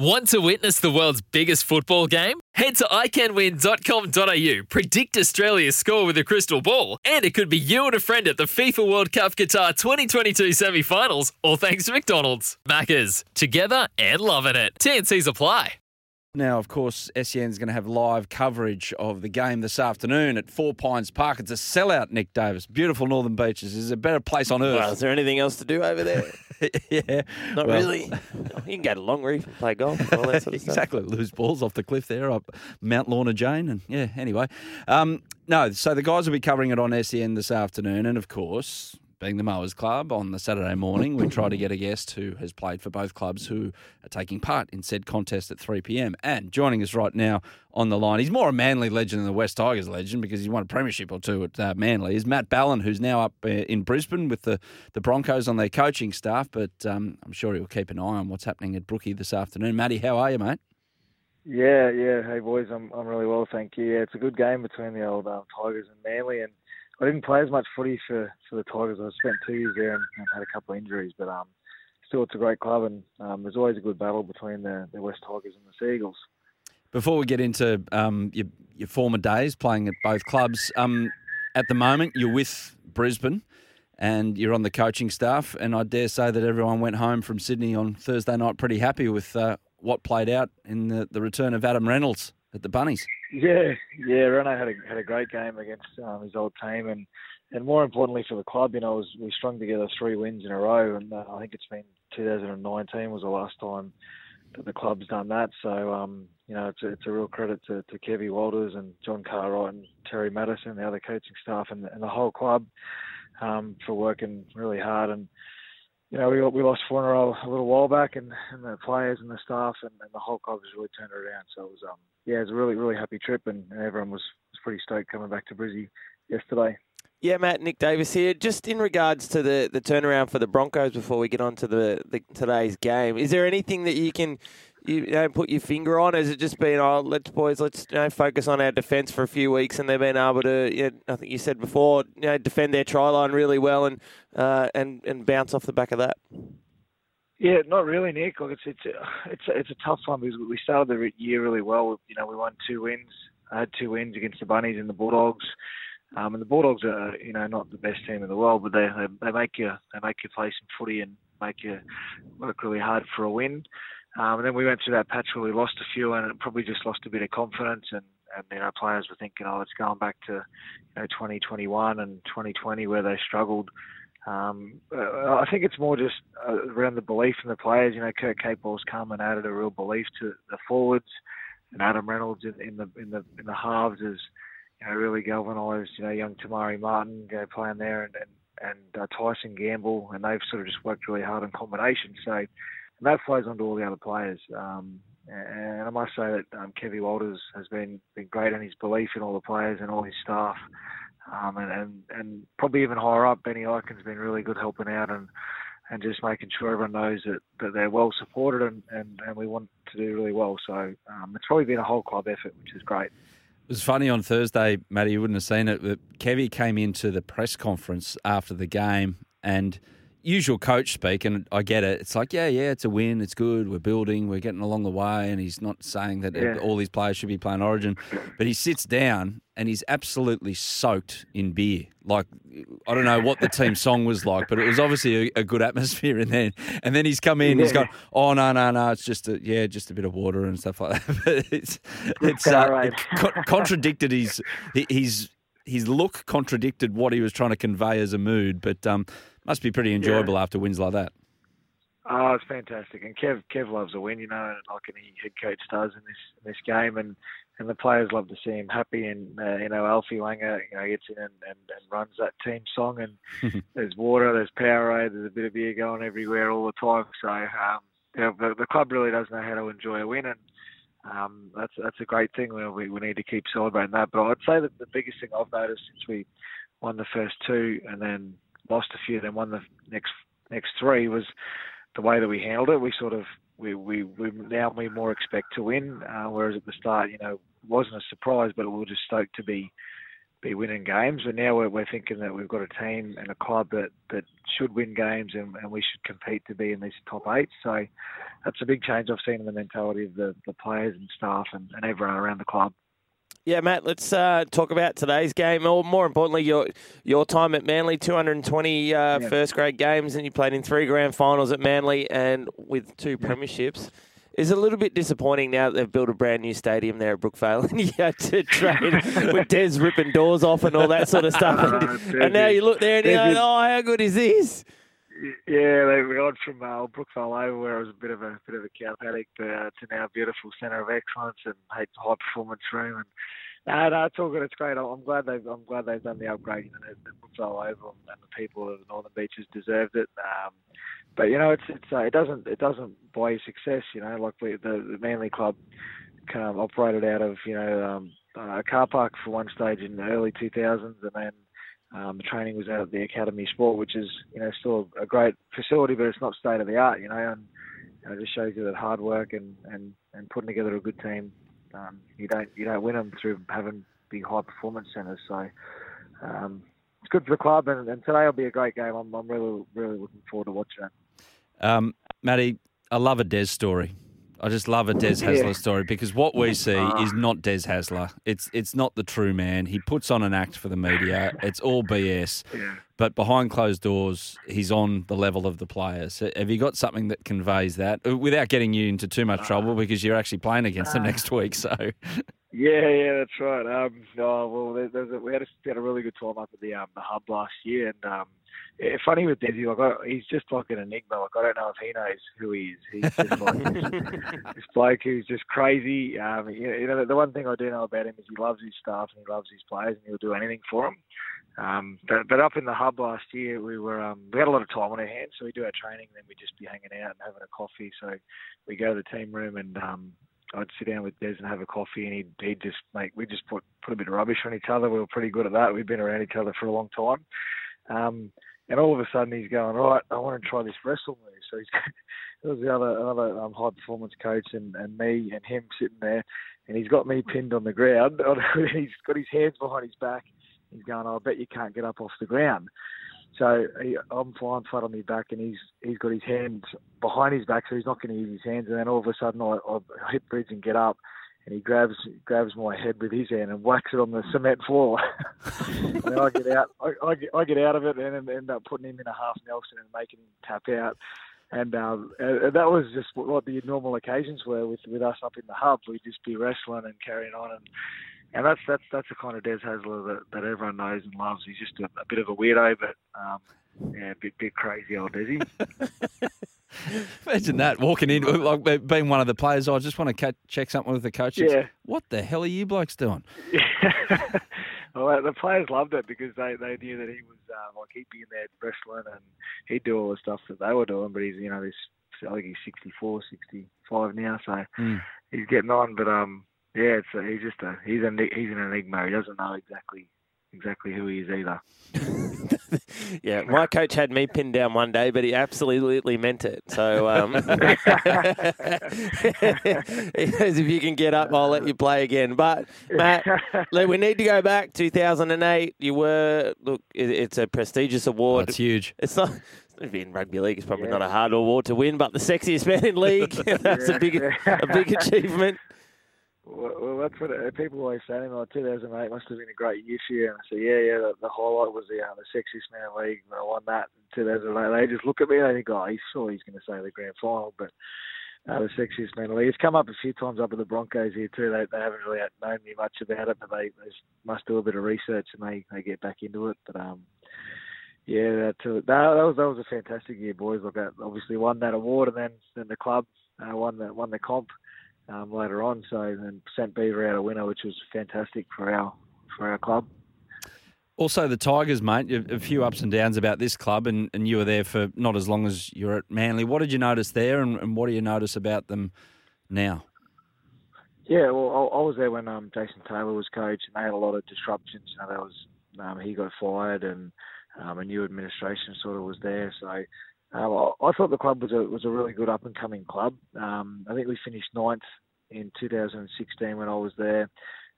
Want to witness the world's biggest football game? Head to iCanWin.com.au, predict Australia's score with a crystal ball, and it could be you and a friend at the FIFA World Cup Qatar 2022 semi finals, all thanks to McDonald's. Maccas, together and loving it. TNC's apply. Now, of course, SEN's going to have live coverage of the game this afternoon at Four Pines Park. It's a sellout, Nick Davis. Beautiful northern beaches. Is it a better place on earth. Well, is there anything else to do over there? yeah. Not Well, really. You can go to Longreef and play golf and all that sort of stuff. exactly. Lose balls off the cliff there up Mount Lorna Jane. And yeah, anyway. Um, no, so the guys will be covering it on SEN this afternoon. And of course, being the Mowers Club on the Saturday morning, we try to get a guest who has played for both clubs who are taking part in said contest at 3 p.m. And joining us right now on the line, he's more a Manly legend than the Wests Tigers legend because he's won a premiership or two at uh, Manly, is Matt Ballin, who's now up uh, in Brisbane with the, the Broncos on their coaching staff. But um, I'm sure he'll keep an eye on what's happening at Brookie this afternoon. Matty, how are you, mate? Yeah, yeah. Hey boys, I'm I'm really well, thank you. Yeah, it's a good game between the old um, Tigers and Manly, and I didn't play as much footy for, for the Tigers. I spent two years there and, and had a couple of injuries, but um, still it's a great club, and um, there's always a good battle between the, the Wests Tigers and the Seagulls. Before we get into um, your, your former days playing at both clubs, um, at the moment you're with Brisbane and you're on the coaching staff, and I dare say that everyone went home from Sydney on Thursday night pretty happy with uh, what played out in the, the return of Adam Reynolds at the Bunnies. Yeah, yeah. Reno had a had a great game against um, his old team, and and more importantly for the club, you know, was, we strung together three wins in a row, and uh, I think it's been 2019 was the last time that the club's done that. So, um, you know, it's a, it's a real credit to, to Kevy Walters and John Cartwright and Terry Matterson, the other coaching staff, and, and the whole club um, for working really hard. And you know, we we lost four in a row a little while back, and, and the players and the staff and, and the whole club has really turned it around. So it was um yeah, it was a really really happy trip, and, and everyone was, was pretty stoked coming back to Brizzy yesterday. Yeah, Matt, Nick Davis here. Just in regards to the, the turnaround for the Broncos before we get on to the, the today's game, is there anything that you can you know, put your finger on? Has it just been, oh, let's boys, let's you know, focus on our defence for a few weeks, and they've been able to, you know, I think you said before, you know, defend their try line really well and uh, and and bounce off the back of that. Yeah, not really, Nick. Look, it's it's it's it's a tough one because we started the year really well. You know, we won two wins. I had two wins against the Bunnies and the Bulldogs. Um, and the Bulldogs are, you know, not the best team in the world, but they they, they make you they make you play some footy and make you work really hard for a win. Um, and then we went through that patch where we lost a few and probably just lost a bit of confidence and, and you know players were thinking, oh, it's going back to you know 2021 and 2020 where they struggled. Um, uh, I think it's more just uh, around the belief in the players. You know, Kurt Capewell's come and added a real belief to the forwards, and Adam Reynolds in, in the in the in the halves has you know really galvanised. You know, young Te Maire Martin you know, playing there and and, and uh, Tyson Gamble, and they've sort of just worked really hard in combination. So and that flows onto all the other players. Um, and I must say that um, Walters has been been great in his belief in all the players and all his staff. Um, and, and and probably even higher up, Benny Ikin's been really good helping out and and just making sure everyone knows that, that they're well supported and, and, and we want to do really well. So um, it's probably been a whole club effort, which is great. It was funny on Thursday, Matty, you wouldn't have seen it, but Kevy came into the press conference after the game and usual coach speak, and I get it. It's like, yeah, yeah, it's a win, it's good, we're building, we're getting along the way, and he's not saying that Yeah. all these players should be playing Origin, but he sits down and he's absolutely soaked in beer. Like I don't know what the team song was like, but it was obviously a, a good atmosphere in there. And then he's come in, he's Yeah. gone, oh no, no, no, it's just a yeah, just a bit of water and stuff like that. But it's it's uh, Powerade. it co- contradicted his his his look contradicted what he was trying to convey as a mood, but um, must be pretty enjoyable after wins like that. Oh, it's fantastic, and Kev Kev loves a win, you know, like any head coach does in this in this game, and and the players love to see him happy, and uh, you know Alfie Langer, you know, gets in and, and, and runs that team song, and there's water, there's Powerade, there's a bit of beer going everywhere all the time, so um, yeah, the, the club really does know how to enjoy a win, and um, that's that's a great thing. We we need to keep celebrating that. But I'd say that the biggest thing I've noticed since we won the first two and then lost a few, then won the next next three was the way that we handled it. We sort of we we, we now we more expect to win, uh, whereas at the start, you know, wasn't a surprise, but we were just stoked to be be winning games. And now we're, we're thinking that we've got a team and a club that, that should win games and, and we should compete to be in these top eight. So that's a big change I've seen in the mentality of the, the players and staff and, and everyone around the club. Yeah, Matt. Let's uh, talk about today's game, or more importantly, your your time at Manly. Two hundred and twenty uh, yeah. first grade games, and you played in three grand finals at Manly, and with two yeah. premierships. It's a little bit disappointing now that they've built a brand new stadium there at Brookvale and you had to train with Des ripping doors off and all that sort of stuff. and, and now you look there and you go, oh, how good is this? Yeah, they've gone from uh, Brookvale over where it was a bit of a bit of a cow paddock uh, to now a beautiful centre of excellence and high performance room. And no, no, it's all good. It's great. I'm glad they've I'm glad they've done the upgrade. You know, the Brookvale Oval and the people of the Northern Beaches deserved it. Um, but you know, it's it's uh, it doesn't it doesn't buy you success. You know, like we, the, the Manly club kind of operated out of you know um, a car park for one stage in the early 2000s, and then um, the training was out at the Academy Sport, which is you know still a great facility, but it's not state of the art. You know, and know, it just shows you that hard work and and and putting together a good team, um, you don't you don't win them through having big high performance centres. So. Um, it's good for the club, and, and today will be a great game. I'm, I'm really, really looking forward to watching it. Um, Matty, I love a Des story. I just love a Des Hasler yeah. story because what we see uh, is not Des Hasler. It's it's not the true man. He puts on an act for the media. It's all BS. Yeah. But behind closed doors, he's on the level of the players. Have you got something that conveys that uh, without getting you into too much trouble because you're actually playing against them next week? So. Yeah, yeah, that's right. Um, oh, well, there's a, we had a, had a really good time up at the um, the hub last year, and um, yeah, funny with Desi, like I, he's just like an enigma. Like I don't know if he knows who he is. He's just like this, bloke who's just crazy. Um, you know, the one thing I do know about him is he loves his staff and he loves his players and he'll do anything for them. Um, but, but up in the hub last year, we were um, we had a lot of time on our hands, so we do our training, and then we just be hanging out and having a coffee. So we go to the team room, and um, I'd sit down with Des and have a coffee, and he'd, he'd just make we just put put a bit of rubbish on each other. We were pretty good at that. We've been around each other for a long time. Um, and all of a sudden he's going, right, I want to try this wrestle move. So he's there was the other another um, high performance coach and, and me and him sitting there, and he's got me pinned on the ground. he's got his hands behind his back. He's going, oh, I bet you can't get up off the ground. So he, I'm flying flat on my back, and he's he's got his hands behind his back, so he's not going to use his hands. And then all of a sudden, I, I hit bridge and get up, and he grabs grabs my head with his hand and whacks it on the cement floor. and I get out, I, I, get, I get out of it and end up putting him in a half Nelson and making him tap out. And, um, and that was just what the normal occasions were with with us up in the hub. We'd just be wrestling and carrying on, and and that's that's that's the kind of Des Hasler that, that everyone knows and loves. He's just a, a bit of a weirdo, but um, yeah, a bit bit crazy old Desi. Imagine that walking in, like being one of the players. Oh, I just want to catch, check something with the coaches. Yeah. What the hell are you blokes doing? Yeah. well, the players loved it because they, they knew that he was uh, like he'd be in there wrestling and he'd do all the stuff that they were doing. But he's you know this I think he's 64, 65 now, so mm. he's getting on. But um, yeah, it's a, he's just a he's a he's an enigma. He doesn't know exactly exactly who he is either. yeah, my coach had me pinned down one day, but he absolutely meant it. So um, he says, if you can get up, I'll let you play again. But Matt, we need to go back 2008. You were look, it's a prestigious award. It's huge. It's not. In rugby league, it's probably yeah. not a hard award to win, but the sexiest man in league, that's yeah. a big, a big achievement. Well, that's what it, people always say. Like 2008 must have been a great year for you. And I say, yeah, yeah. The, the highlight was the uh, the sexiest man in the league when I won that in 2008. They just look at me and they think, oh, he's sure he's going to say the grand final, but uh, the sexiest man in the league. It's come up a few times up at the Broncos here too. They they haven't really known me much about it, but they, they must do a bit of research and they they get back into it. But um, yeah, that, that, that was that was a fantastic year, boys. Like that, obviously won that award, and then then the club uh, won the won the comp um, later on. So then sent Beaver out a winner, which was fantastic for our for our club. Also, the Tigers, mate. A few ups and downs about this club, and, and you were there for not as long as you're at Manly. What did you notice there, and, and what do you notice about them now? Yeah, well, I, I was there when um, Jason Taylor was coach, and they had a lot of disruptions. You know, there was um, he got fired, and um, a new administration sort of was there. So um, I, thought the club was a was a really good up and coming club. Um, I think we finished ninth in 2016 when I was there,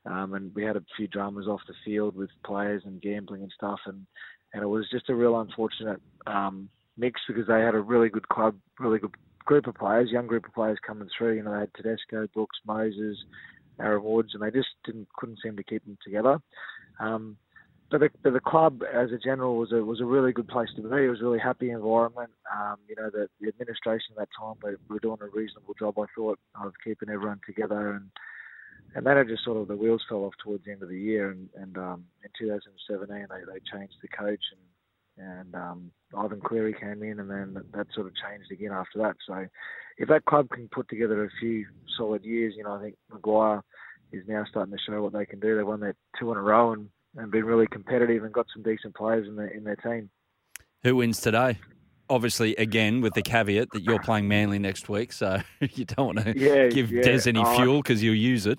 um, and we had a few dramas off the field with players and gambling and stuff, and and it was just a real unfortunate um, mix because they had a really good club, really good group of players, young group of players coming through. You know, they had Tedesco, Brooks, Moses, Aaron Woods, and they just didn't couldn't seem to keep them together. Um, but the, but the club, as a general, was a was a really good place to be. It was a really happy environment. Um, you know, the, the administration at that time were, were doing a reasonable job, I thought, of keeping everyone together. And and then it just sort of the wheels fell off towards the end of the year. And, and um, in 2017, they, they changed the coach and and um, Ivan Cleary came in, and then that, that sort of changed again after that. So, if that club can put together a few solid years, you know, I think Maguire is now starting to show what they can do. They won their two in a row and, and been really competitive and got some decent players in their in their team. Who wins today? Obviously, again with the caveat that you're playing Manly next week, so you don't want to Yeah, give yeah. Des any Oh, fuel because you'll use it.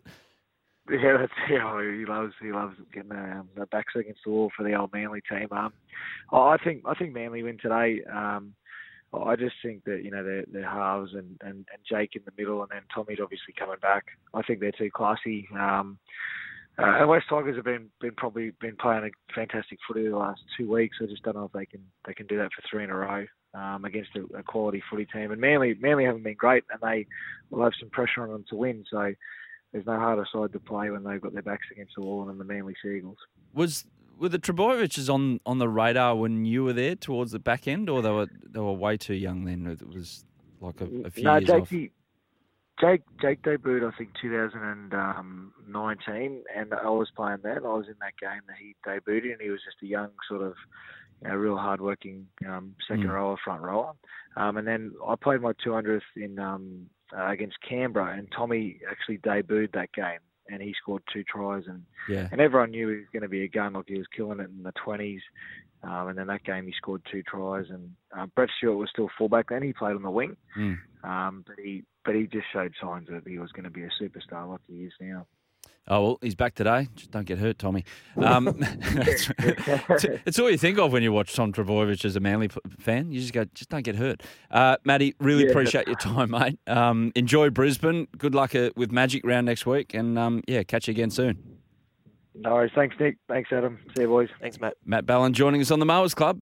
Yeah, that's yeah. He loves he loves getting um, the backs against the wall for the old Manly team. Um, I think I think Manly win today. Um, I just think that you know their their halves and, and, and Jake in the middle, and then Tommy's obviously coming back. I think they're too classy. Um, uh, and Wests Tigers have been been probably been playing a fantastic footy the last two weeks. I just don't know if they can they can do that for three in a row um, against a, a quality footy team. And Manly Manly haven't been great, and they will have some pressure on them to win. So there's no harder side to play when they've got their backs against the wall than the Manly Seagulls. Was were the Trebojeviches on on the radar when you were there towards the back end, or they were they were way too young then? It was like a, a few no, years off. Jake Jake debuted I think 2019, and I was playing that. I was in that game that he debuted, and he was just a young sort of, you know, real hard-working um, second Mm. rower, front rower. Um, and then I played my 200th in um, uh, against Canberra, and Tommy actually debuted that game, and he scored two tries, and Yeah, and everyone knew he was going to be a gun, like he was killing it in the 20s. Um, and then that game he scored two tries, and uh, Brett Stewart was still fullback then. He played on the wing, Mm. um, but he but he just showed signs that he was going to be a superstar like he is now. Oh well, he's back today. Just don't get hurt, Tommy. Um, it's, it's all you think of when you watch Tom Trebojevic as a Manly fan. You just go, just don't get hurt. Uh, Matty, really Yeah. appreciate your time, mate. Um, enjoy Brisbane. Good luck uh, with Magic round next week, and um, yeah, catch you again soon. No worries. Thanks, Nick. Thanks, Adam. See you, boys. Thanks, Matt. Matt Ballin joining us on the Mowers Club.